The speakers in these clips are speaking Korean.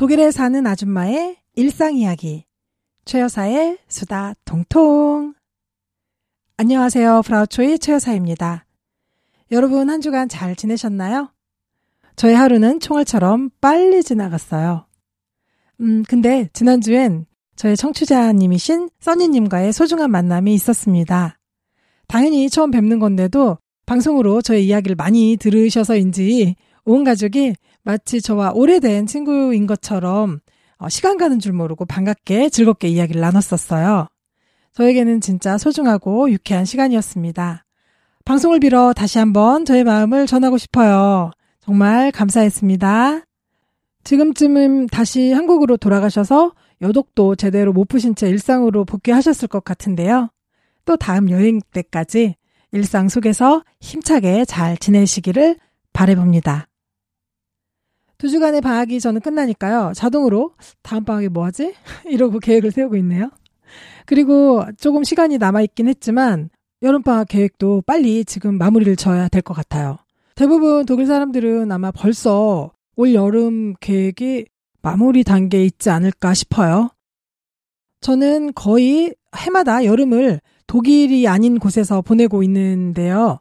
독일에 사는 아줌마의 일상 이야기. 최 여사의 수다 통통. 안녕하세요. 프라우초이 최 여사입니다. 여러분 한 주간 잘 지내셨나요? 저의 하루는 총알처럼 빨리 지나갔어요. 음, 근데 지난주엔 저의 청취자님이신 써니님과의 소중한 만남이 있었습니다. 당연히 처음 뵙는 건데도 방송으로 저의 이야기를 많이 들으셔서인지 온 가족이 마치 저와 오래된 친구인 것처럼 어, 시간 가는 줄 모르고 반갑게 즐겁게 이야기를 나눴었어요. 저에게는 진짜 소중하고 유쾌한 시간이었습니다. 방송을 빌어 다시 한번 저의 마음을 전하고 싶어요. 정말 감사했습니다. 지금쯤은 다시 한국으로 돌아가셔서 여독도 제대로 못 푸신 채 일상으로 복귀하셨을 것 같은데요. 또 다음 여행 때까지 일상 속에서 힘차게 잘 지내시기를 바래봅니다. 두 주간의 방학이 저는 끝나니까요. 자동으로 다음 방학에 뭐 하지? 이러고 계획을 세우고 있네요. 그리고 조금 시간이 남아있긴 했지만 여름방학 계획도 빨리 지금 마무리를 져야 될 것 같아요. 대부분 독일 사람들은 아마 벌써 올 여름 계획이 마무리 단계에 있지 않을까 싶어요. 저는 거의 해마다 여름을 독일이 아닌 곳에서 보내고 있는데요.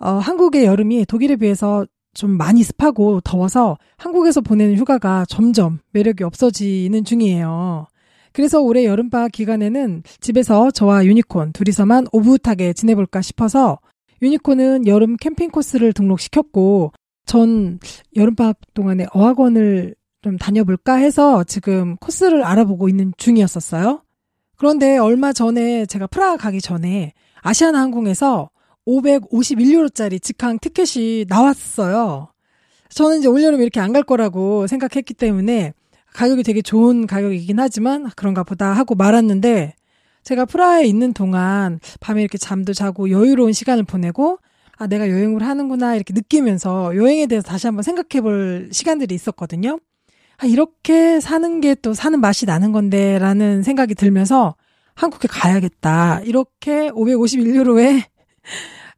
어, 한국의 여름이 독일에 비해서 좀 많이 습하고 더워서 한국에서 보내는 휴가가 점점 매력이 없어지는 중이에요. 그래서 올해 여름방학 기간에는 집에서 저와 유니콘 둘이서만 오붓하게 지내볼까 싶어서 유니콘은 여름 캠핑 코스를 등록시켰고 전 여름방학 동안에 어학원을 좀 다녀볼까 해서 지금 코스를 알아보고 있는 중이었었어요. 그런데 얼마 전에 제가 프라하 가기 전에 아시아나 항공에서 551유로짜리 직항 티켓이 나왔어요. 저는 이제 올여름 이렇게 안 갈 거라고 생각했기 때문에 가격이 되게 좋은 가격이긴 하지만 그런가 보다 하고 말았는데 제가 프라하에 있는 동안 밤에 이렇게 잠도 자고 여유로운 시간을 보내고 아, 내가 여행을 하는구나 이렇게 느끼면서 여행에 대해서 다시 한번 생각해 볼 시간들이 있었거든요. 아, 이렇게 사는 게 또 사는 맛이 나는 건데 라는 생각이 들면서 한국에 가야겠다. 이렇게 551유로에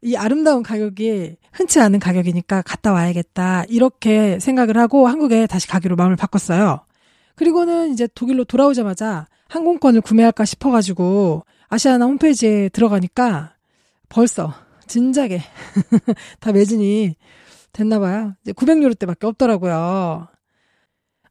이 아름다운 가격이 흔치 않은 가격이니까 갔다 와야겠다. 이렇게 생각을 하고 한국에 다시 가기로 마음을 바꿨어요. 그리고는 이제 독일로 돌아오자마자 항공권을 구매할까 싶어가지고 아시아나 홈페이지에 들어가니까 벌써 진작에 다 매진이 됐나봐요. 이제 900유로 대밖에 없더라고요.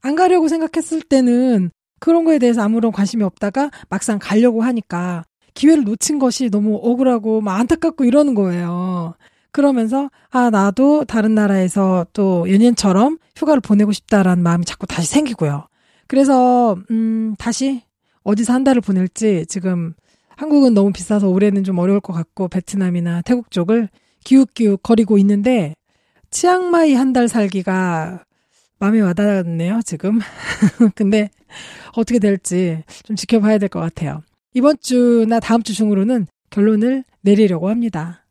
안 가려고 생각했을 때는 그런 거에 대해서 아무런 관심이 없다가 막상 가려고 하니까 기회를 놓친 것이 너무 억울하고 막 안타깝고 이러는 거예요. 그러면서 아 나도 다른 나라에서 또 연인처럼 휴가를 보내고 싶다라는 마음이 자꾸 다시 생기고요. 그래서 음 다시 어디서 한 달을 보낼지 지금 한국은 너무 비싸서 올해는 좀 어려울 것 같고 베트남이나 태국 쪽을 기웃기웃 거리고 있는데 치앙마이 한 달 살기가 마음에 와닿았네요, 지금. 근데 어떻게 될지 좀 지켜봐야 될 것 같아요. 이번 주나 다음 주 중으로는 결론을 내리려고 합니다.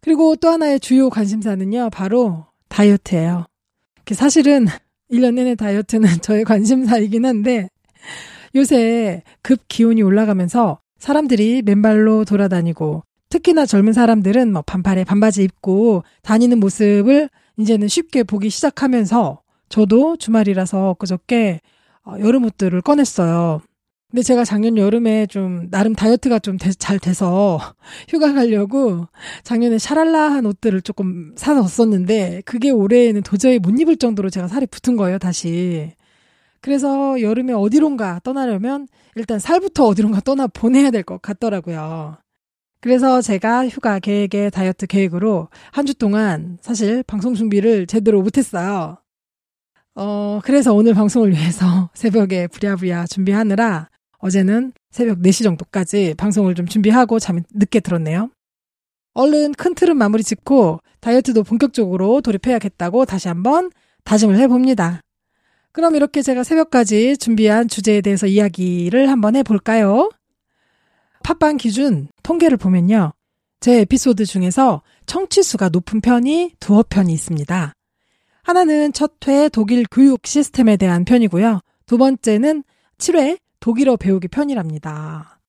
그리고 또 하나의 주요 관심사는요, 바로 다이어트예요. 사실은 1년 내내 다이어트는 저의 관심사이긴 한데, 요새 급 기온이 올라가면서 사람들이 맨발로 돌아다니고, 특히나 젊은 사람들은 뭐 반팔에 반바지 입고 다니는 모습을 이제는 쉽게 보기 시작하면서, 저도 주말이라서 그저께 어, 여름 옷들을 꺼냈어요. 근데 제가 작년 여름에 좀 나름 다이어트가 좀 잘 돼서 휴가 가려고 작년에 샤랄라한 옷들을 조금 사놨었는데 그게 올해에는 도저히 못 입을 정도로 제가 살이 붙은 거예요, 다시. 그래서 여름에 어디론가 떠나려면 일단 살부터 어디론가 떠나 보내야 될 것 같더라고요. 그래서 제가 휴가 계획의 다이어트 계획으로 한 주 동안 사실 방송 준비를 제대로 못했어요. 어, 그래서 오늘 방송을 위해서 새벽에 부랴부랴 준비하느라 어제는 새벽 4시 정도까지 방송을 좀 준비하고 잠이 늦게 들었네요. 얼른 큰 틀은 마무리 짓고 다이어트도 본격적으로 돌입해야겠다고 다시 한번 다짐을 해봅니다. 그럼 이렇게 제가 새벽까지 준비한 주제에 대해서 이야기를 한번 해볼까요? 팟빵 기준 통계를 보면요. 제 에피소드 중에서 청취수가 높은 편이 두어 편이 있습니다. 하나는 첫 회 독일 교육 시스템에 대한 편이고요. 두 번째는 7회 독일어 배우기 편이랍니다.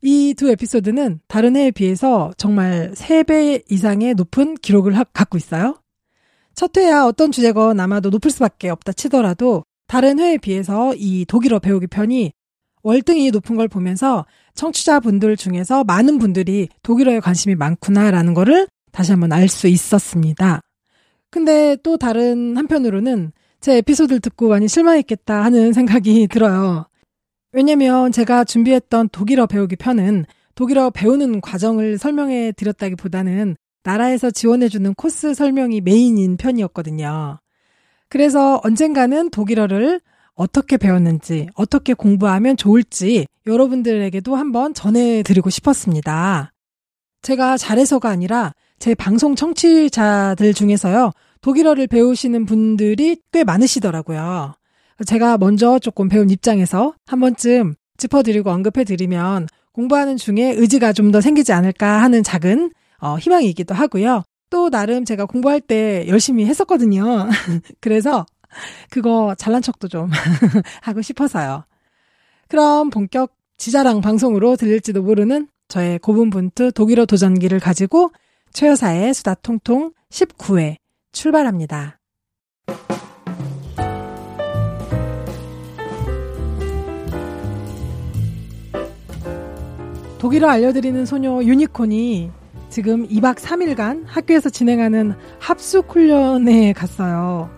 이 두 에피소드는 다른 해에 비해서 정말 3배 이상의 높은 기록을 하, 갖고 있어요. 첫 회야 어떤 주제건 아마도 높을 수밖에 없다 치더라도 다른 회에 비해서 이 독일어 배우기 편이 월등히 높은 걸 보면서 청취자분들 중에서 많은 분들이 독일어에 관심이 많구나라는 거를 다시 한번 알 수 있었습니다. 근데 또 다른 한편으로는 제 에피소드를 듣고 많이 실망했겠다 하는 생각이 들어요. 왜냐면 제가 준비했던 독일어 배우기 편은 독일어 배우는 과정을 설명해 드렸다기보다는 나라에서 지원해주는 코스 설명이 메인인 편이었거든요. 그래서 언젠가는 독일어를 어떻게 배웠는지, 어떻게 공부하면 좋을지 여러분들에게도 한번 전해드리고 싶었습니다. 제가 잘해서가 아니라 제 방송 청취자들 중에서요, 독일어를 배우시는 분들이 꽤 많으시더라고요. 제가 먼저 조금 배운 입장에서 한 번쯤 짚어드리고 언급해드리면 공부하는 중에 의지가 좀 더 생기지 않을까 하는 작은 어, 희망이기도 하고요. 또 나름 제가 공부할 때 열심히 했었거든요. 그래서 그거 잘난 척도 좀 하고 싶어서요. 그럼 본격 지자랑 방송으로 들릴지도 모르는 저의 고분분투 독일어 도전기를 가지고 최여사의 수다 통통 19회 출발합니다. 독일어 알려드리는 소녀 유니콘이 지금 2박 3일간 학교에서 진행하는 합숙 훈련에 갔어요.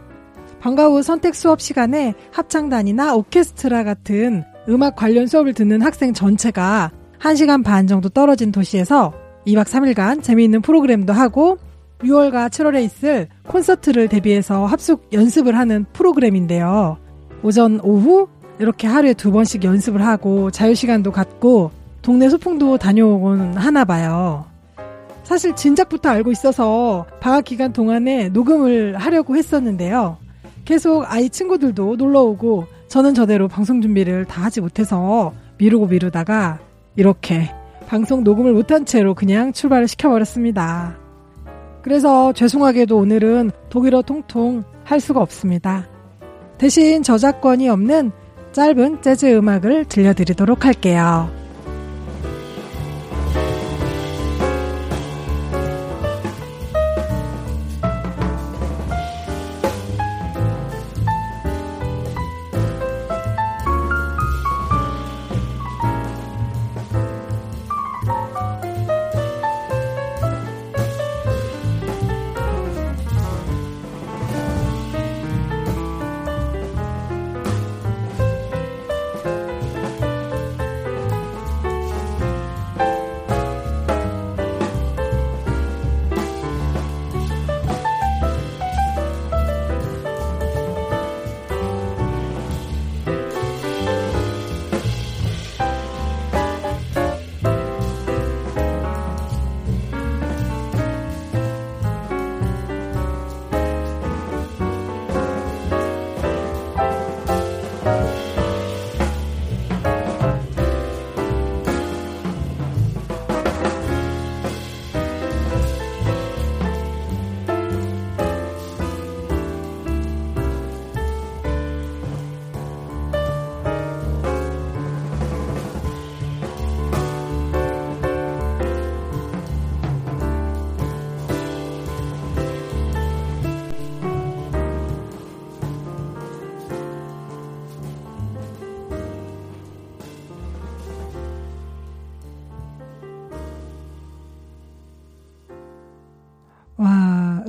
방과 후 선택 수업 시간에 합창단이나 오케스트라 같은 음악 관련 수업을 듣는 학생 전체가 1시간 반 정도 떨어진 도시에서 2박 3일간 재미있는 프로그램도 하고 6월과 7월에 있을 콘서트를 대비해서 합숙 연습을 하는 프로그램인데요. 오전, 오후 이렇게 하루에 두 번씩 연습을 하고 자유시간도 갖고 동네 소풍도 다녀오곤 하나 봐요. 사실 진작부터 알고 있어서 방학 기간 동안에 녹음을 하려고 했었는데요. 계속 아이 친구들도 놀러 오고 저는 저대로 방송 준비를 다 하지 못해서 미루고 미루다가 이렇게 방송 녹음을 못한 채로 그냥 출발을 시켜버렸습니다. 그래서 죄송하게도 오늘은 독일어 통통 할 수가 없습니다. 대신 저작권이 없는 짧은 재즈 음악을 들려드리도록 할게요.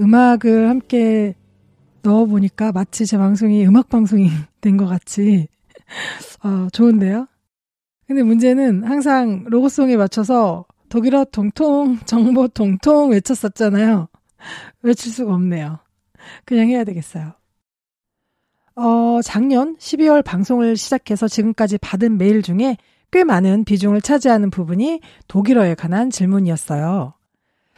음악을 함께 넣어보니까 마치 제 방송이 음악방송이 된 것 같이, 어, 좋은데요? 근데 문제는 항상 로고송에 맞춰서 독일어 통통, 정보 통통 외쳤었잖아요. 외칠 수가 없네요. 그냥 해야 되겠어요. 어, 작년 12월 방송을 시작해서 지금까지 받은 메일 중에 꽤 많은 비중을 차지하는 부분이 독일어에 관한 질문이었어요.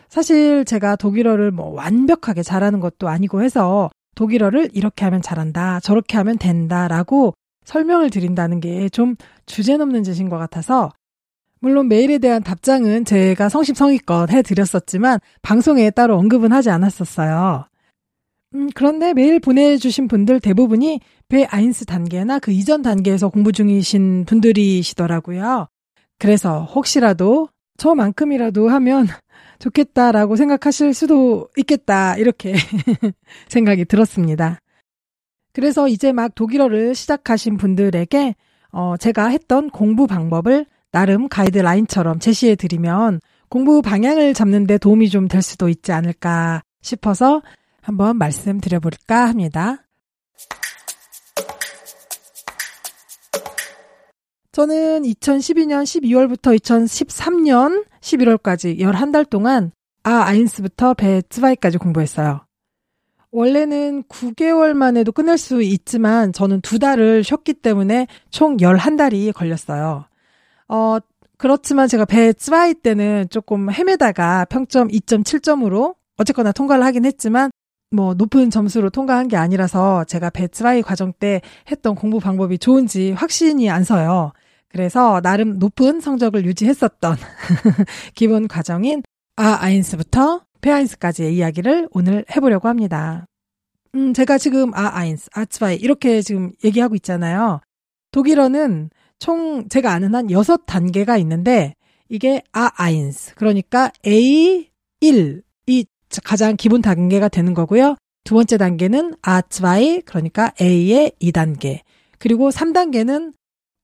사실 제가 독일어를 뭐 완벽하게 잘하는 것도 아니고 해서 독일어를 이렇게 하면 잘한다, 저렇게 하면 된다라고 설명을 드린다는 게 좀 주제넘는 짓인 것 같아서 물론 메일에 대한 답장은 제가 성심성의껏 해드렸었지만 방송에 따로 언급은 하지 않았었어요. 음, 그런데 메일 보내주신 분들 대부분이 배 아인스 단계나 그 이전 단계에서 공부 중이신 분들이시더라고요. 그래서 혹시라도 저만큼이라도 하면 좋겠다라고 생각하실 수도 있겠다. 이렇게 생각이 들었습니다. 그래서 이제 막 독일어를 시작하신 분들에게 어, 제가 했던 공부 방법을 나름 가이드라인처럼 제시해 드리면 공부 방향을 잡는데 도움이 좀 될 수도 있지 않을까 싶어서 한번 말씀드려볼까 합니다. 저는 2012년 12월부터 2013년 11월까지 11달 동안 아 아인스부터 배 츠바이까지 공부했어요. 원래는 9개월만 해도 끝낼 수 있지만 저는 두 달을 쉬었기 때문에 총 11달이 걸렸어요. 어, 그렇지만 제가 배 츠바이 때는 조금 헤매다가 평점 2.7점으로 어쨌거나 통과를 하긴 했지만 뭐 높은 점수로 통과한 게 아니라서 제가 배 츠바이 과정 때 했던 공부 방법이 좋은지 확신이 안 서요. 그래서 나름 높은 성적을 유지했었던 기본 과정인 아 아인스부터 페아인스까지의 이야기를 오늘 해보려고 합니다. 음, 제가 지금 아 아인스, 아츠바이 이렇게 지금 얘기하고 있잖아요. 독일어는 총 제가 아는 한 여섯 단계가 있는데 이게 아 아인스 그러니까 A1이 가장 기본 단계가 되는 거고요. 두 번째 단계는 아츠바이 그러니까 A의 2단계 그리고 3단계는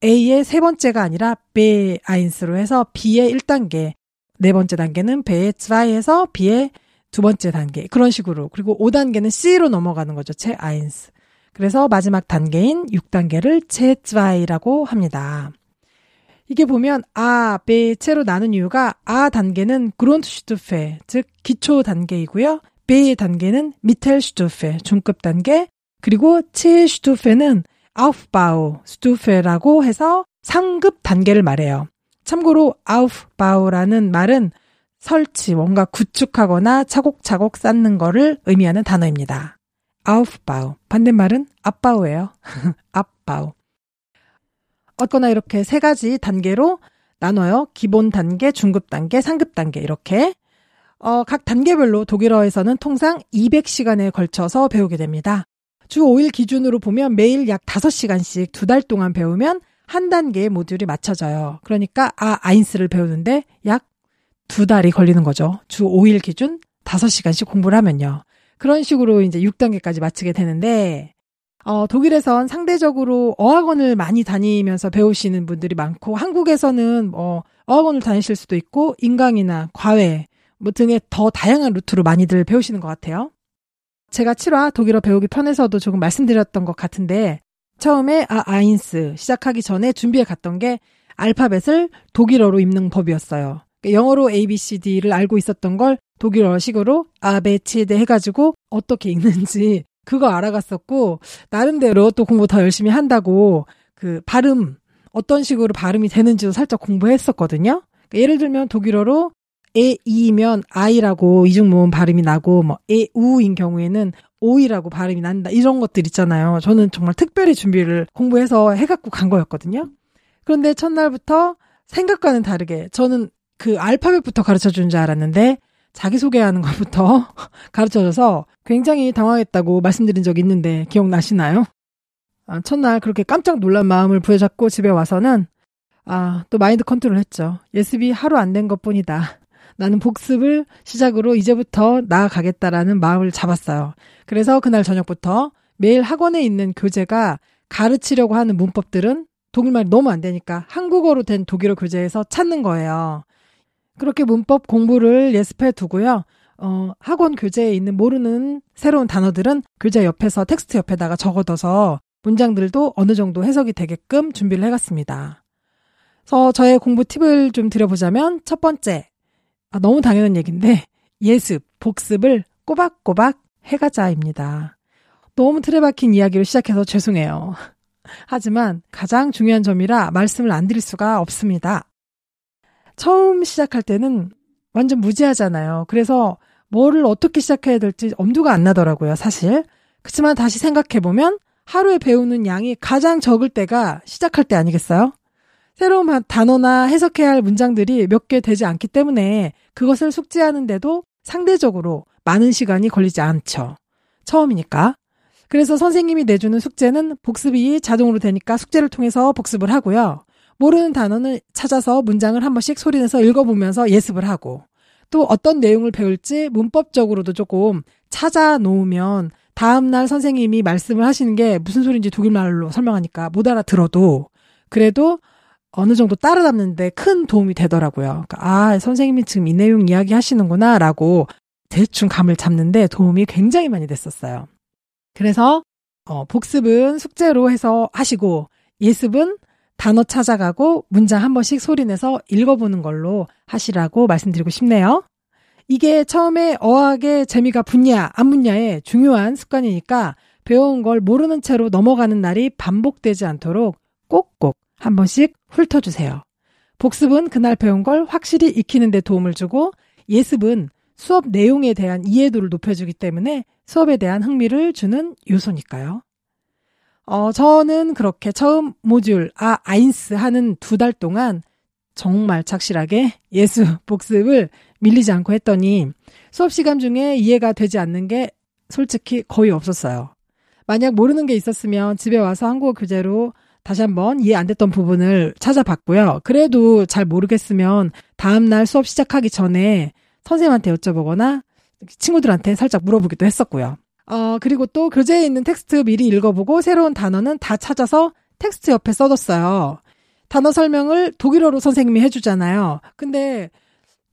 A의 세 번째가 아니라 B 아인스로 해서 B의 1단계, 네 번째 단계는 베의 츠바이에서 B의 두 번째 단계 그런 식으로 그리고 5단계는 C로 넘어가는 거죠. 체 아인스. 그래서 마지막 단계인 6단계를 체츠바이라고 합니다. 이게 보면 아, 베, 체로 나눈 이유가 아 단계는 그론트슈투페 즉 기초 단계이고요. 베 단계는 미텔슈투페 중급 단계 그리고 체슈투페는 아우프바우 스투페라고 해서 상급 단계를 말해요. 참고로 아우프바우라는 말은 설치, 뭔가 구축하거나 차곡차곡 쌓는 거를 의미하는 단어입니다. 아우프바우. 반대말은 앞바우예요. 앞바우. 어거나 이렇게 세 가지 단계로 나눠요. 기본 단계, 중급 단계, 상급 단계 이렇게 어, 각 단계별로 독일어에서는 통상 200시간에 걸쳐서 배우게 됩니다. 주 5일 기준으로 보면 매일 약 5시간씩 두 달 동안 배우면 한 단계의 모듈이 맞춰져요. 그러니까 아 아인스를 배우는데 약 두 달이 걸리는 거죠. 주 5일 기준 5시간씩 공부를 하면요. 그런 식으로 이제 6단계까지 마치게 되는데 어, 독일에선 상대적으로 어학원을 많이 다니면서 배우시는 분들이 많고 한국에서는 뭐 어학원을 다니실 수도 있고 인강이나 과외 뭐 등의 더 다양한 루트로 많이들 배우시는 것 같아요. 제가 7화 독일어 배우기 편에서도 조금 말씀드렸던 것 같은데 처음에 아 아인스 시작하기 전에 준비해 갔던 게 알파벳을 독일어로 읽는 법이었어요. 그러니까 영어로 A, B, C, D를 알고 있었던 걸 독일어식으로 아베치데 해가지고 어떻게 읽는지 그거 알아갔었고 나름대로 또 공부 더 열심히 한다고 그 발음 어떤 식으로 발음이 되는지도 살짝 공부했었거든요. 그러니까 예를 들면 독일어로 에, 이면 아이라고 이중 모음 발음이 나고, 뭐, 에, 우인 경우에는 오이라고 발음이 난다. 이런 것들 있잖아요. 저는 정말 특별히 준비를 공부해서 해갖고 간 거였거든요. 그런데 첫날부터 생각과는 다르게 저는 그 알파벳부터 가르쳐 준줄 알았는데 자기소개하는 것부터 가르쳐 줘서 굉장히 당황했다고 말씀드린 적이 있는데 기억나시나요? 아, 첫날 그렇게 깜짝 놀란 마음을 부여잡고 집에 와서는 아, 또 mind control 했죠. 예습이 하루 안 된 것 뿐이다. 나는 복습을 시작으로 이제부터 나아가겠다라는 마음을 잡았어요. 그래서 그날 저녁부터 매일 학원에 있는 교재가 가르치려고 하는 문법들은 독일말이 너무 안 되니까 한국어로 된 독일어 교재에서 찾는 거예요. 그렇게 문법 공부를 예습해 두고요. 어, 학원 교재에 있는 모르는 새로운 단어들은 교재 옆에서 텍스트 옆에다가 적어둬서 문장들도 어느 정도 해석이 되게끔 준비를 해갔습니다. 그래서 저의 공부 팁을 좀 드려보자면 첫 번째, 아, 너무 당연한 얘기인데 예습, 복습을 꼬박꼬박 해가자입니다. 너무 틀에 박힌 이야기로 시작해서 죄송해요. 하지만 가장 중요한 점이라 말씀을 안 드릴 수가 없습니다. 처음 시작할 때는 완전 무지하잖아요. 그래서 뭐를 어떻게 시작해야 될지 엄두가 안 나더라고요, 사실. 그렇지만 다시 생각해보면 하루에 배우는 양이 가장 적을 때가 시작할 때 아니겠어요? 새로운 단어나 해석해야 할 문장들이 몇 개 되지 않기 때문에 그것을 숙지하는데도 상대적으로 많은 시간이 걸리지 않죠. 처음이니까. 그래서 선생님이 내주는 숙제는 복습이 자동으로 되니까 숙제를 통해서 복습을 하고요. 모르는 단어는 찾아서 문장을 한 번씩 소리내서 읽어보면서 예습을 하고 또 어떤 내용을 배울지 문법적으로도 조금 찾아 놓으면 다음날 선생님이 말씀을 하시는 게 무슨 소리인지 독일말로 설명하니까 못 알아들어도 그래도 어느 정도 따라잡는데 큰 도움이 되더라고요. 그러니까 아, 선생님이 지금 이 내용 이야기 하시는구나 라고 대충 감을 잡는데 도움이 굉장히 많이 됐었어요. 그래서 어, 복습은 숙제로 해서 하시고 예습은 단어 찾아가고 문장 한 번씩 소리내서 읽어보는 걸로 하시라고 말씀드리고 싶네요. 이게 처음에 어학의 재미가 붙냐 안 붙냐의 중요한 습관이니까 배운 걸 모르는 채로 넘어가는 날이 반복되지 않도록 꼭꼭 한 번씩 훑어주세요. 복습은 그날 배운 걸 확실히 익히는 데 도움을 주고 예습은 수업 내용에 대한 이해도를 높여주기 때문에 수업에 대한 흥미를 주는 요소니까요. 어, 저는 그렇게 처음 모듈, 아, 아인스 하는 두 달 동안 정말 착실하게 예수 복습을 밀리지 않고 했더니 수업 시간 중에 이해가 되지 않는 게 솔직히 거의 없었어요. 만약 모르는 게 있었으면 집에 와서 한국어 교재로 다시 한번 이해 안 됐던 부분을 찾아봤고요. 그래도 잘 모르겠으면 다음날 수업 시작하기 전에 선생님한테 여쭤보거나 친구들한테 살짝 물어보기도 했었고요. 어, 그리고 또 교재에 있는 텍스트 미리 읽어보고 새로운 단어는 다 찾아서 텍스트 옆에 써뒀어요. 단어 설명을 독일어로 선생님이 해주잖아요. 근데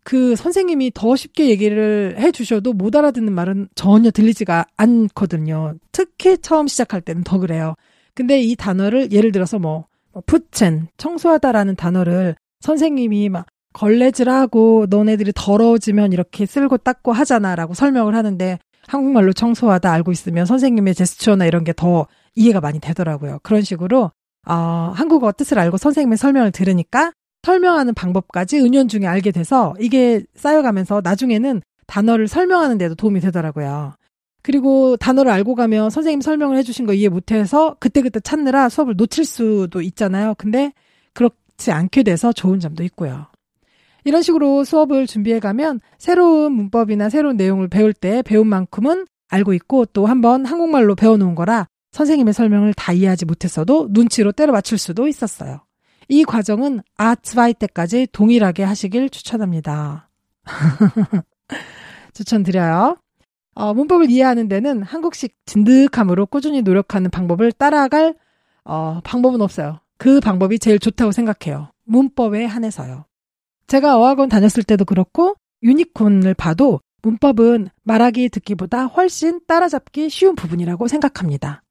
그 선생님이 더 쉽게 얘기를 해주셔도 못 알아듣는 말은 전혀 들리지가 않거든요. 특히 처음 시작할 때는 더 그래요. 근데 이 단어를 예를 들어서 뭐, 뭐 푸첸, 청소하다라는 단어를 선생님이 막 걸레질하고 너네들이 더러워지면 이렇게 쓸고 닦고 하잖아라고 설명을 하는데 한국말로 청소하다 알고 있으면 선생님의 제스처나 이런 게 더 이해가 많이 되더라고요. 그런 식으로 어, 한국어 뜻을 알고 선생님의 설명을 들으니까 설명하는 방법까지 은연중에 알게 돼서 이게 쌓여가면서 나중에는 단어를 설명하는 데도 도움이 되더라고요. 그리고 단어를 알고 가면 선생님 설명을 해주신 거 이해 못해서 그때그때 찾느라 수업을 놓칠 수도 있잖아요. 근데 그렇지 않게 돼서 좋은 점도 있고요. 이런 식으로 수업을 준비해 가면 새로운 문법이나 새로운 내용을 배울 때 배운 만큼은 알고 있고 또 한번 한국말로 배워놓은 거라 선생님의 설명을 다 이해하지 못했어도 눈치로 때려 맞출 수도 있었어요. 이 과정은 아츠바이 때까지 동일하게 하시길 추천합니다. 추천드려요. 어, 문법을 이해하는 데는 한국식 진득함으로 꾸준히 노력하는 방법을 따라갈 어, 방법은 없어요. 그 방법이 제일 좋다고 생각해요. 문법에 한해서요. 제가 어학원 다녔을 때도 그렇고 유니콘을 봐도 문법은 말하기 듣기보다 훨씬 따라잡기 쉬운 부분이라고 생각합니다.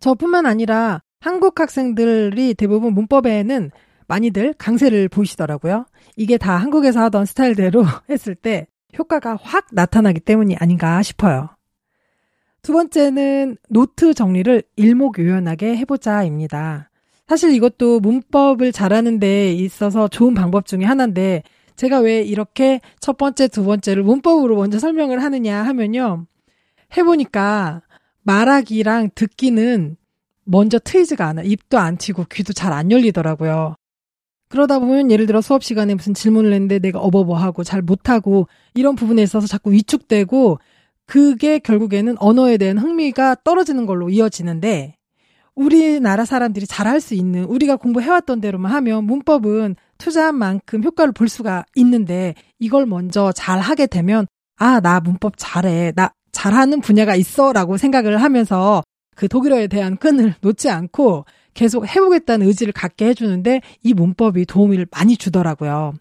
저뿐만 아니라 한국 학생들이 대부분 문법에는 많이들 강세를 보이시더라고요. 이게 다 한국에서 하던 스타일대로 했을 때 효과가 확 나타나기 때문이 아닌가 싶어요. 두 번째는 노트 정리를 일목요연하게 해보자입니다. 사실 이것도 문법을 잘하는 데 있어서 좋은 방법 중에 하나인데 제가 왜 이렇게 첫 번째, 두 번째를 문법으로 먼저 설명을 하느냐 하면요. 해보니까 말하기랑 듣기는 먼저 트이지가 않아. 입도 안 튀고 귀도 잘 안 열리더라고요. 그러다 보면 예를 들어 수업 시간에 무슨 질문을 했는데 내가 어버버하고 잘 못하고 이런 부분에 있어서 자꾸 위축되고 그게 결국에는 언어에 대한 흥미가 떨어지는 걸로 이어지는데 우리나라 사람들이 잘할 수 있는 우리가 공부해왔던 대로만 하면 문법은 투자한 만큼 효과를 볼 수가 있는데 이걸 먼저 잘 하게 되면 아, 나 문법 잘해. 나 잘하는 분야가 있어. 라고 생각을 하면서 그 독일어에 대한 끈을 놓지 않고 계속 해보겠다는 의지를 갖게 해주는데 이 문법이 도움을 많이 주더라고요.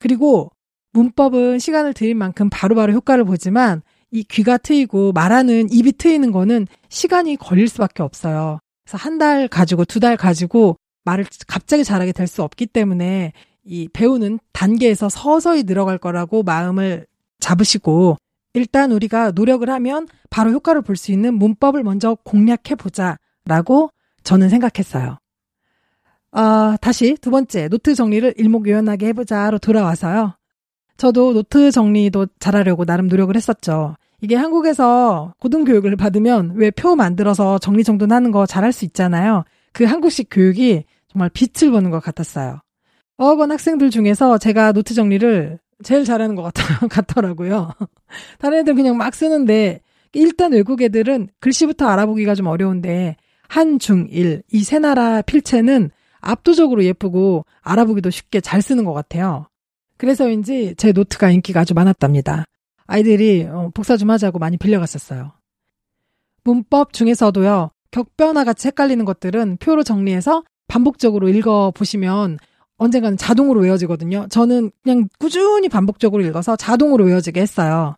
그리고 문법은 시간을 들인 만큼 바로바로 효과를 보지만 이 귀가 트이고 말하는 입이 트이는 거는 시간이 걸릴 수밖에 없어요. 그래서 한 달 가지고 두 달 가지고 말을 갑자기 잘하게 될 수 없기 때문에 이 배우는 단계에서 서서히 늘어갈 거라고 마음을 잡으시고 일단 우리가 노력을 하면 바로 효과를 볼 수 있는 문법을 먼저 공략해 보자라고 저는 생각했어요. 아, 다시 두 번째, 노트 정리를 일목요연하게 해보자로 돌아와서요. 저도 노트 정리도 잘하려고 나름 노력을 했었죠. 이게 한국에서 고등교육을 받으면 왜 표 만들어서 정리정돈 하는 거 잘할 수 있잖아요. 그 한국식 교육이 정말 빛을 보는 것 같았어요. 어학원 학생들 중에서 제가 노트 정리를 제일 잘하는 것 같아, 같더 라고요. 다른 애들 그냥 막 쓰는데, 일단 외국 애들은 글씨부터 알아보기가 좀 어려운데, 한, 중, 일, 이 세 나라 필체는 압도적으로 예쁘고 알아보기도 쉽게 잘 쓰는 것 같아요. 그래서인지 제 노트가 인기가 아주 많았답니다. 아이들이 어, 복사 좀 하자고 많이 빌려갔었어요. 문법 중에서도요, 격변화 같이 헷갈리는 것들은 표로 정리해서 반복적으로 읽어 보시면 언젠가는 자동으로 외워지거든요. 저는 그냥 꾸준히 반복적으로 읽어서 자동으로 외워지게 했어요.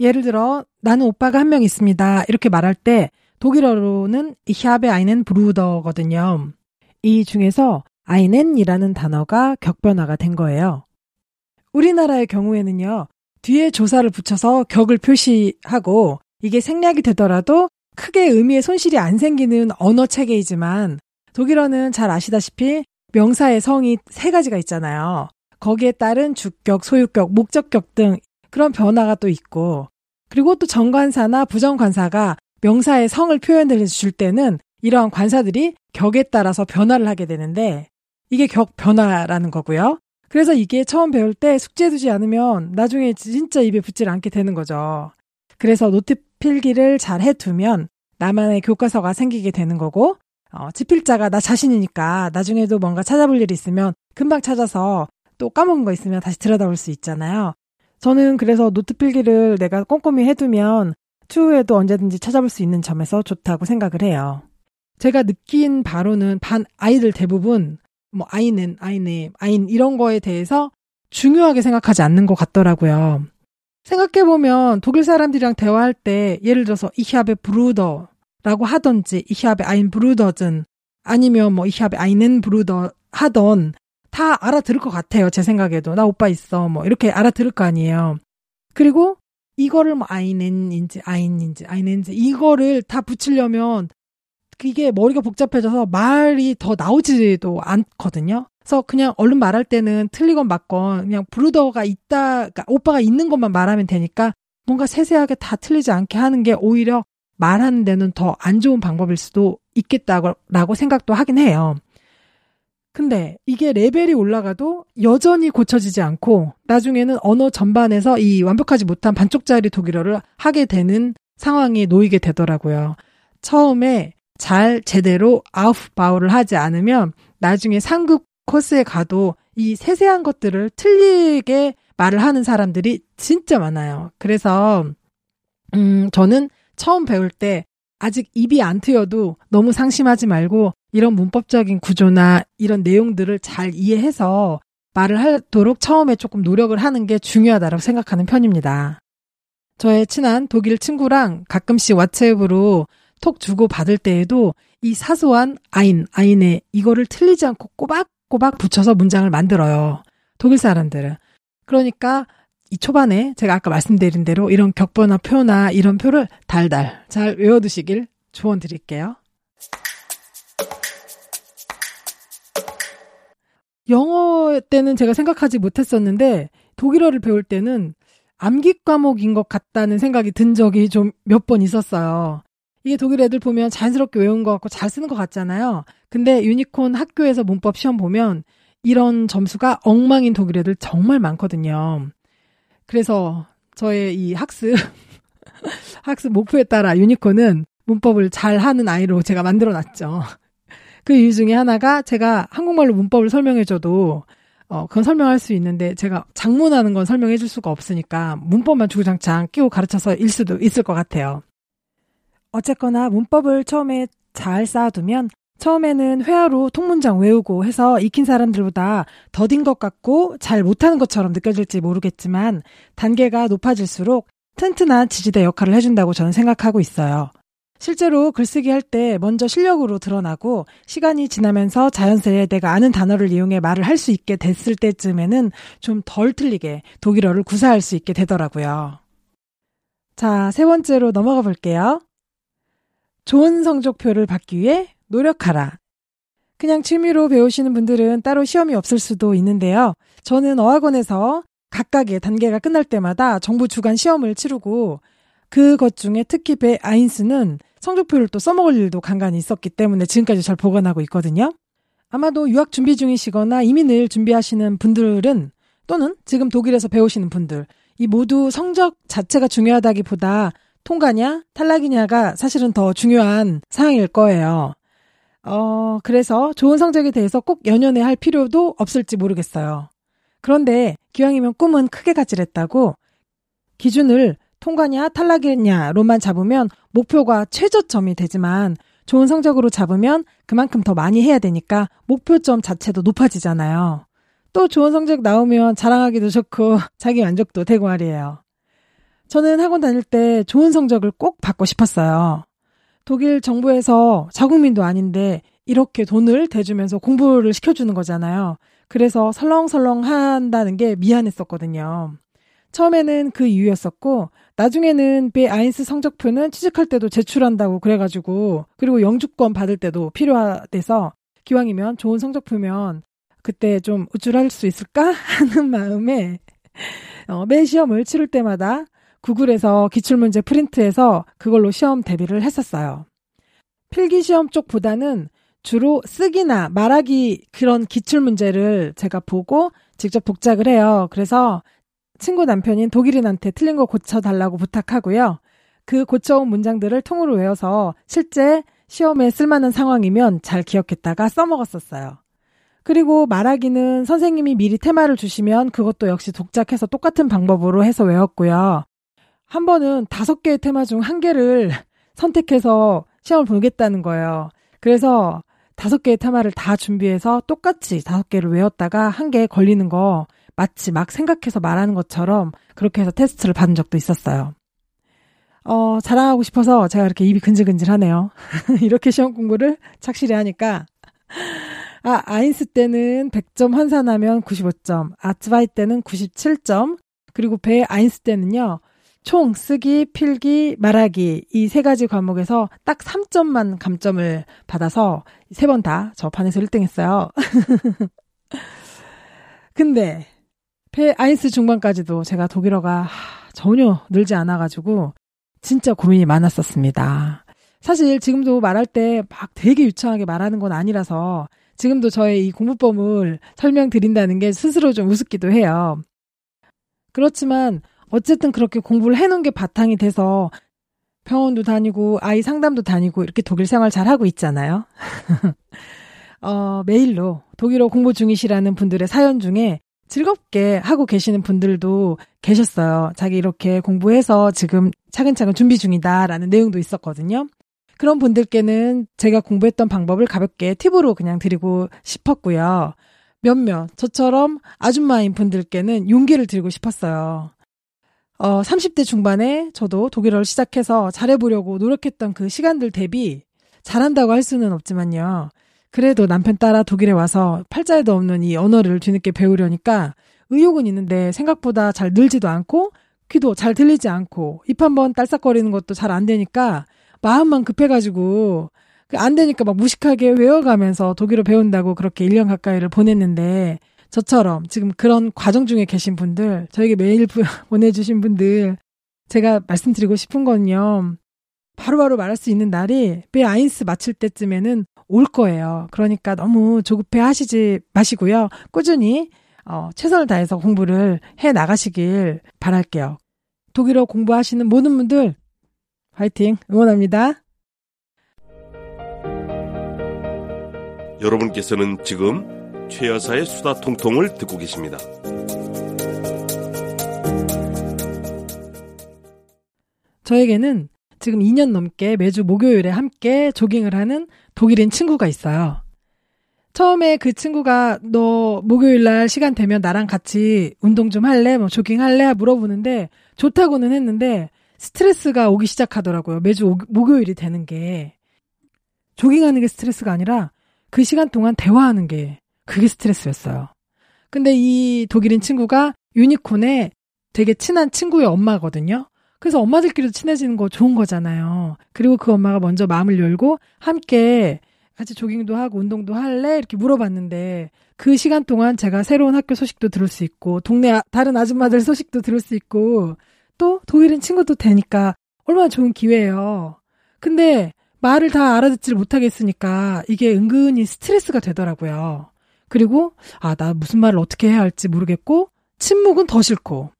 예를 들어 나는 오빠가 한 명 있습니다. 이렇게 말할 때 독일어로는 habe einen Bruder거든요. 이 중에서 einen이라는 단어가 격변화가 된 거예요. 우리나라의 경우에는요. 뒤에 조사를 붙여서 격을 표시하고 이게 생략이 되더라도 크게 의미의 손실이 안 생기는 언어 체계이지만 독일어는 잘 아시다시피 명사의 성이 세 가지가 있잖아요. 거기에 따른 주격, 소유격, 목적격 등 그런 변화가 또 있고 그리고 또 정관사나 부정관사가 명사의 성을 표현해 줄 때는 이러한 관사들이 격에 따라서 변화를 하게 되는데 이게 격 변화라는 거고요. 그래서 이게 처음 배울 때 숙지해 두지 않으면 나중에 진짜 입에 붙질 않게 되는 거죠. 그래서 노트 필기를 잘 해두면 나만의 교과서가 생기게 되는 거고 어, 집필자가 나 자신이니까 나중에도 뭔가 찾아볼 일이 있으면 금방 찾아서 또 까먹은 거 있으면 다시 들여다볼 수 있잖아요. 저는 그래서 노트 필기를 내가 꼼꼼히 해두면 추후에도 언제든지 찾아볼 수 있는 점에서 좋다고 생각을 해요. 제가 느낀 바로는 반 아이들 대부분 뭐 아이는 아이네 아인 이런 거에 대해서 중요하게 생각하지 않는 것 같더라고요. 생각해보면 독일 사람들이랑 대화할 때 예를 들어서 이히압의 브루더라고 하던지 이히압의 아인 브루더든 아니면 뭐 이히압의 아이는 브루더 하던 다 알아들을 것 같아요. 제 생각에도 나 오빠 있어 뭐 이렇게 알아들을 거 아니에요. 그리고 이거를 뭐 아이넨인지 아인인지 아이넨인지 이거를 다 붙이려면 이게 머리가 복잡해져서 말이 더 나오지도 않거든요. 그래서 그냥 얼른 말할 때는 틀리건 맞건 그냥 브루더가 있다, 그러니까 오빠가 있는 것만 말하면 되니까 뭔가 세세하게 다 틀리지 않게 하는 게 오히려 말하는 데는 더 안 좋은 방법일 수도 있겠다고 생각도 하긴 해요. 근데 이게 레벨이 올라가도 여전히 고쳐지지 않고 나중에는 언어 전반에서 이 완벽하지 못한 반쪽짜리 독일어를 하게 되는 상황에 놓이게 되더라고요. 처음에 잘 제대로 아우프바우를 하지 않으면 나중에 상급 코스에 가도 이 세세한 것들을 틀리게 말을 하는 사람들이 진짜 많아요. 그래서 음 저는 처음 배울 때 아직 입이 안 트여도 너무 상심하지 말고 이런 문법적인 구조나 이런 내용들을 잘 이해해서 말을 하도록 처음에 조금 노력을 하는 게 중요하다고 생각하는 편입니다. 저의 친한 독일 친구랑 가끔씩 왓츠앱으로 톡 주고 받을 때에도 이 사소한 아인, 아인의 이거를 틀리지 않고 꼬박꼬박 붙여서 문장을 만들어요. 독일 사람들은. 그러니까 이 초반에 제가 아까 말씀드린 대로 이런 격번화 표나 이런 표를 달달 잘 외워두시길 조언 드릴게요. 영어 때는 제가 생각하지 못했었는데 독일어를 배울 때는 암기 과목인 것 같다는 생각이 든 적이 좀 몇 번 있었어요. 이게 독일 애들 보면 자연스럽게 외운 것 같고 잘 쓰는 것 같잖아요. 근데 유니콘 학교에서 문법 시험 보면 이런 점수가 엉망인 독일 애들 정말 많거든요. 그래서 저의 이 학습, 학습 목표에 따라 유니콘은 문법을 잘 하는 아이로 제가 만들어 놨죠. 그 이유 중에 하나가 제가 한국말로 문법을 설명해줘도 어, 그건 설명할 수 있는데 제가 장문하는 건 설명해 줄 수가 없으니까 문법만 주구장창 끼고 가르쳐서 일 수도 있을 것 같아요. 어쨌거나 문법을 처음에 잘 쌓아두면 처음에는 회화로 통문장 외우고 해서 익힌 사람들보다 더딘 것 같고 잘 못하는 것처럼 느껴질지 모르겠지만 단계가 높아질수록 튼튼한 지지대 역할을 해준다고 저는 생각하고 있어요. 실제로 글쓰기 할 때 먼저 실력으로 드러나고 시간이 지나면서 자연스레 내가 아는 단어를 이용해 말을 할 수 있게 됐을 때쯤에는 좀 덜 틀리게 독일어를 구사할 수 있게 되더라고요. 자, 세 번째로 넘어가 볼게요. 좋은 성적표를 받기 위해 노력하라. 그냥 취미로 배우시는 분들은 따로 시험이 없을 수도 있는데요. 저는 어학원에서 각각의 단계가 끝날 때마다 정부 주간 시험을 치르고 그것 중에 특히 배 아인스는 성적표를 또 써먹을 일도 간간히 있었기 때문에 지금까지 잘 보관하고 있거든요. 아마도 유학 준비 중이시거나 이민을 준비하시는 분들은 또는 지금 독일에서 배우시는 분들 이 모두 성적 자체가 중요하다기보다 통과냐 탈락이냐가 사실은 더 중요한 사항일 거예요. 어, 그래서 좋은 성적에 대해서 꼭 연연해 할 필요도 없을지 모르겠어요. 그런데 기왕이면 꿈은 크게 가지랬다고 기준을 통과냐 탈락이냐로만 잡으면 목표가 최저점이 되지만 좋은 성적으로 잡으면 그만큼 더 많이 해야 되니까 목표점 자체도 높아지잖아요. 또 좋은 성적 나오면 자랑하기도 좋고 자기 만족도 되고 말이에요. 저는 학원 다닐 때 좋은 성적을 꼭 받고 싶었어요. 독일 정부에서 자국민도 아닌데 이렇게 돈을 대주면서 공부를 시켜주는 거잖아요. 그래서 설렁설렁 한다는 게 미안했었거든요. 처음에는 그 이유였었고, 나중에는 배 아인스 성적표는 취직할 때도 제출한다고 그래가지고, 그리고 영주권 받을 때도 필요해서, 기왕이면 좋은 성적표면 그때 좀 우쭐할 수 있을까? 하는 마음에, 어, 매 시험을 치를 때마다 구글에서 기출문제 프린트해서 그걸로 시험 대비를 했었어요. 필기 시험 쪽보다는 주로 쓰기나 말하기 그런 기출문제를 제가 보고 직접 독작을 해요. 그래서 친구 남편인 독일인한테 틀린 거 고쳐달라고 부탁하고요. 그 고쳐온 문장들을 통으로 외워서 실제 시험에 쓸만한 상황이면 잘 기억했다가 써먹었었어요. 그리고 말하기는 선생님이 미리 테마를 주시면 그것도 역시 독작해서 똑같은 방법으로 해서 외웠고요. 한 번은 다섯 개의 테마 중 한 개를 선택해서 시험을 보겠다는 거예요. 그래서 다섯 개의 테마를 다 준비해서 똑같이 다섯 개를 외웠다가 한개 걸리는 거 마치 막 생각해서 말하는 것처럼 그렇게 해서 테스트를 받은 적도 있었어요. 어, 자랑하고 싶어서 제가 이렇게 입이 근질근질 하네요. 이렇게 시험 공부를 착실히 하니까. 아, 아인스 때는 100점 환산하면 95점, 아츠바이 때는 97점, 그리고 배 아인스 때는요, 총 쓰기, 필기, 말하기 이 세 가지 과목에서 딱 3점만 감점을 받아서 세 번 다 저 반에서 1등 했어요. 근데 배 아인스 중반까지도 제가 독일어가 전혀 늘지 않아가지고 진짜 고민이 많았었습니다. 사실 지금도 말할 때 막 되게 유창하게 말하는 건 아니라서 지금도 저의 이 공부법을 설명드린다는 게 스스로 좀 우습기도 해요. 그렇지만 어쨌든 그렇게 공부를 해놓은 게 바탕이 돼서 병원도 다니고 아이 상담도 다니고 이렇게 독일 생활 잘 하고 있잖아요. 어, 메일로 독일어 공부 중이시라는 분들의 사연 중에 즐겁게 하고 계시는 분들도 계셨어요. 자기 이렇게 공부해서 지금 차근차근 준비 중이다라는 내용도 있었거든요. 그런 분들께는 제가 공부했던 방법을 가볍게 팁으로 그냥 드리고 싶었고요. 몇몇 저처럼 아줌마인 분들께는 용기를 드리고 싶었어요. 어, 30대 중반에 저도 독일어를 시작해서 잘해보려고 노력했던 그 시간들 대비 잘한다고 할 수는 없지만요. 그래도 남편 따라 독일에 와서 팔자에도 없는 이 언어를 뒤늦게 배우려니까 의욕은 있는데 생각보다 잘 늘지도 않고 귀도 잘 들리지 않고 입 한번 딸싹거리는 것도 잘 안 되니까 마음만 급해가지고 그안 되니까 막 무식하게 외워가면서 독일어 배운다고 그렇게 1년 가까이를 보냈는데 저처럼 지금 그런 과정 중에 계신 분들, 저에게 메일 보내주신 분들, 제가 말씀드리고 싶은 건요. 바로바로 말할 수 있는 날이 배 아인스 마칠 때쯤에는 올 거예요. 그러니까 너무 조급해 하시지 마시고요. 꾸준히 어, 최선을 다해서 공부를 해 나가시길 바랄게요. 독일어 공부하시는 모든 분들 화이팅 응원합니다. 여러분께서는 지금 최 여사의 수다 통통을 듣고 계십니다. 저에게는 지금 2년 넘게 매주 목요일에 함께 조깅을 하는 독일인 친구가 있어요. 처음에 그 친구가 너 목요일 날 시간 되면 나랑 같이 운동 좀 할래? 뭐 조깅 할래? 물어보는데 좋다고는 했는데 스트레스가 오기 시작하더라고요. 매주 오, 목요일이 되는 게. 조깅하는 게 스트레스가 아니라 그 시간 동안 대화하는 게 그게 스트레스였어요. 근데 이 독일인 친구가 유니콘의 되게 친한 친구의 엄마거든요. 그래서 엄마들끼리도 친해지는 거 좋은 거잖아요. 그리고 그 엄마가 먼저 마음을 열고 함께 같이 조깅도 하고 운동도 할래? 이렇게 물어봤는데 그 시간 동안 제가 새로운 학교 소식도 들을 수 있고 동네 아, 다른 아줌마들 소식도 들을 수 있고 또 독일인 친구도 되니까 얼마나 좋은 기회예요. 근데 말을 다 알아듣질 못하겠으니까 이게 은근히 스트레스가 되더라고요. 그리고 아, 나 무슨 말을 어떻게 해야 할지 모르겠고 침묵은 더 싫고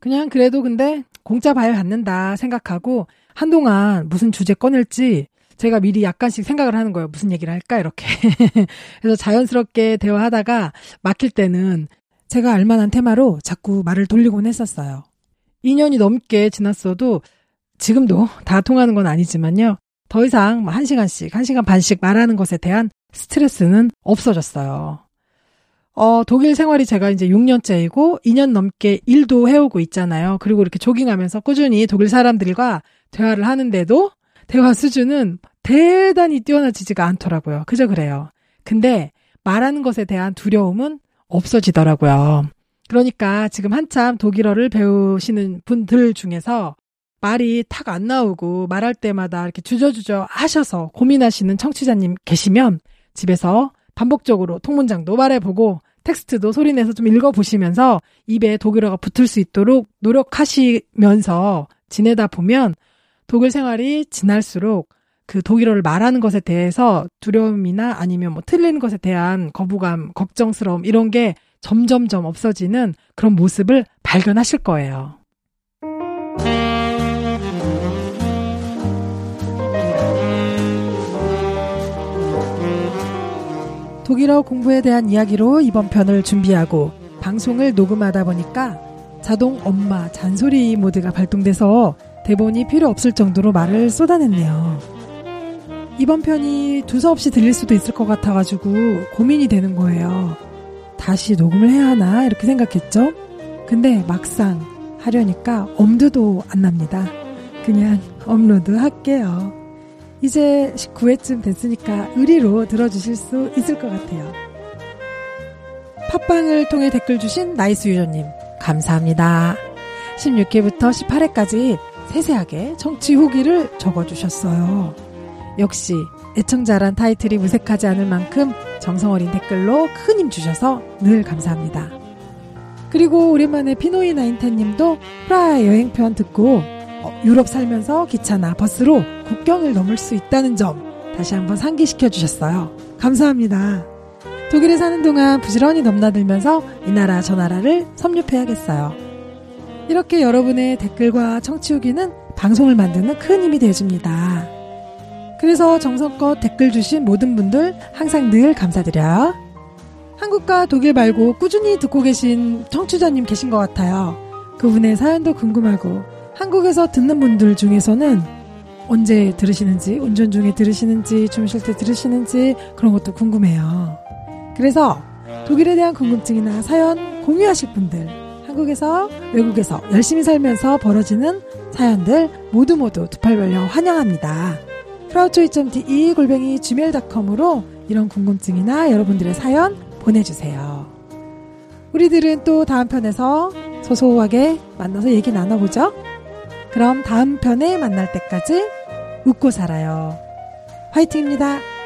그냥 그래도 근데 공짜 발 받는다 생각하고 한동안 무슨 주제 꺼낼지 제가 미리 약간씩 생각을 하는 거예요. 무슨 얘기를 할까 이렇게. 그래서 자연스럽게 대화하다가 막힐 때는 제가 알만한 테마로 자꾸 말을 돌리곤 했었어요. 2년이 넘게 지났어도 지금도 다 통하는 건 아니지만요. 더 이상 1시간씩, 뭐 1시간 반씩 말하는 것에 대한 스트레스는 없어졌어요. 어, 독일 생활이 제가 이제 6년째이고 2년 넘게 일도 해오고 있잖아요. 그리고 이렇게 조깅하면서 꾸준히 독일 사람들과 대화를 하는데도 대화 수준은 대단히 뛰어나지지가 않더라고요. 그저 그래요. 근데 말하는 것에 대한 두려움은 없어지더라고요. 그러니까 지금 한참 독일어를 배우시는 분들 중에서 말이 탁 안 나오고 말할 때마다 이렇게 주저주저 하셔서 고민하시는 청취자님 계시면 집에서 반복적으로 통문장도 말해보고 텍스트도 소리내서 좀 읽어보시면서 입에 독일어가 붙을 수 있도록 노력하시면서 지내다 보면 독일 생활이 지날수록 그 독일어를 말하는 것에 대해서 두려움이나 아니면 뭐 틀리는 것에 대한 거부감, 걱정스러움 이런 게 점점점 없어지는 그런 모습을 발견하실 거예요. 독일어 공부에 대한 이야기로 이번 편을 준비하고 방송을 녹음하다 보니까 자동 엄마 잔소리 모드가 발동돼서 대본이 필요 없을 정도로 말을 쏟아냈네요. 이번 편이 두서없이 들릴 수도 있을 것 같아가지고 고민이 되는 거예요. 다시 녹음을 해야 하나 이렇게 생각했죠. 근데 막상 하려니까 엄두도 안 납니다. 그냥 업로드 할게요. 이제 19회쯤 됐으니까 의리로 들어주실 수 있을 것 같아요. 팟빵을 통해 댓글 주신 나이스 유저님, 감사합니다. 16회부터 18회까지 세세하게 청취 후기를 적어주셨어요. 역시 애청자란 타이틀이 무색하지 않을 만큼 정성 어린 댓글로 큰 힘 주셔서 늘 감사합니다. 그리고 오랜만에 피노이 나인텐님도 프라하 여행편 듣고 어, 유럽 살면서 기차나 버스로 국경을 넘을 수 있다는 점 다시 한번 상기시켜 주셨어요. 감사합니다. 독일에 사는 동안 부지런히 넘나들면서 이 나라 저 나라를 섭렵해야겠어요. 이렇게 여러분의 댓글과 청취 후기는 방송을 만드는 큰 힘이 되어줍니다. 그래서 정성껏 댓글 주신 모든 분들 항상 늘 감사드려요. 한국과 독일 말고 꾸준히 듣고 계신 청취자님 계신 것 같아요. 그분의 사연도 궁금하고 한국에서 듣는 분들 중에서는 언제 들으시는지, 운전 중에 들으시는지, 주무실 때 들으시는지 그런 것도 궁금해요. 그래서 독일에 대한 궁금증이나 사연 공유하실 분들, 한국에서, 외국에서 열심히 살면서 벌어지는 사연들 모두 모두 두 팔 벌려 환영합니다. 프라우초이.de 골뱅이 gmail.com으로 이런 궁금증이나 여러분들의 사연 보내주세요. 우리들은 또 다음 편에서 소소하게 만나서 얘기 나눠보죠. 그럼 다음 편에 만날 때까지 웃고 살아요. 화이팅입니다.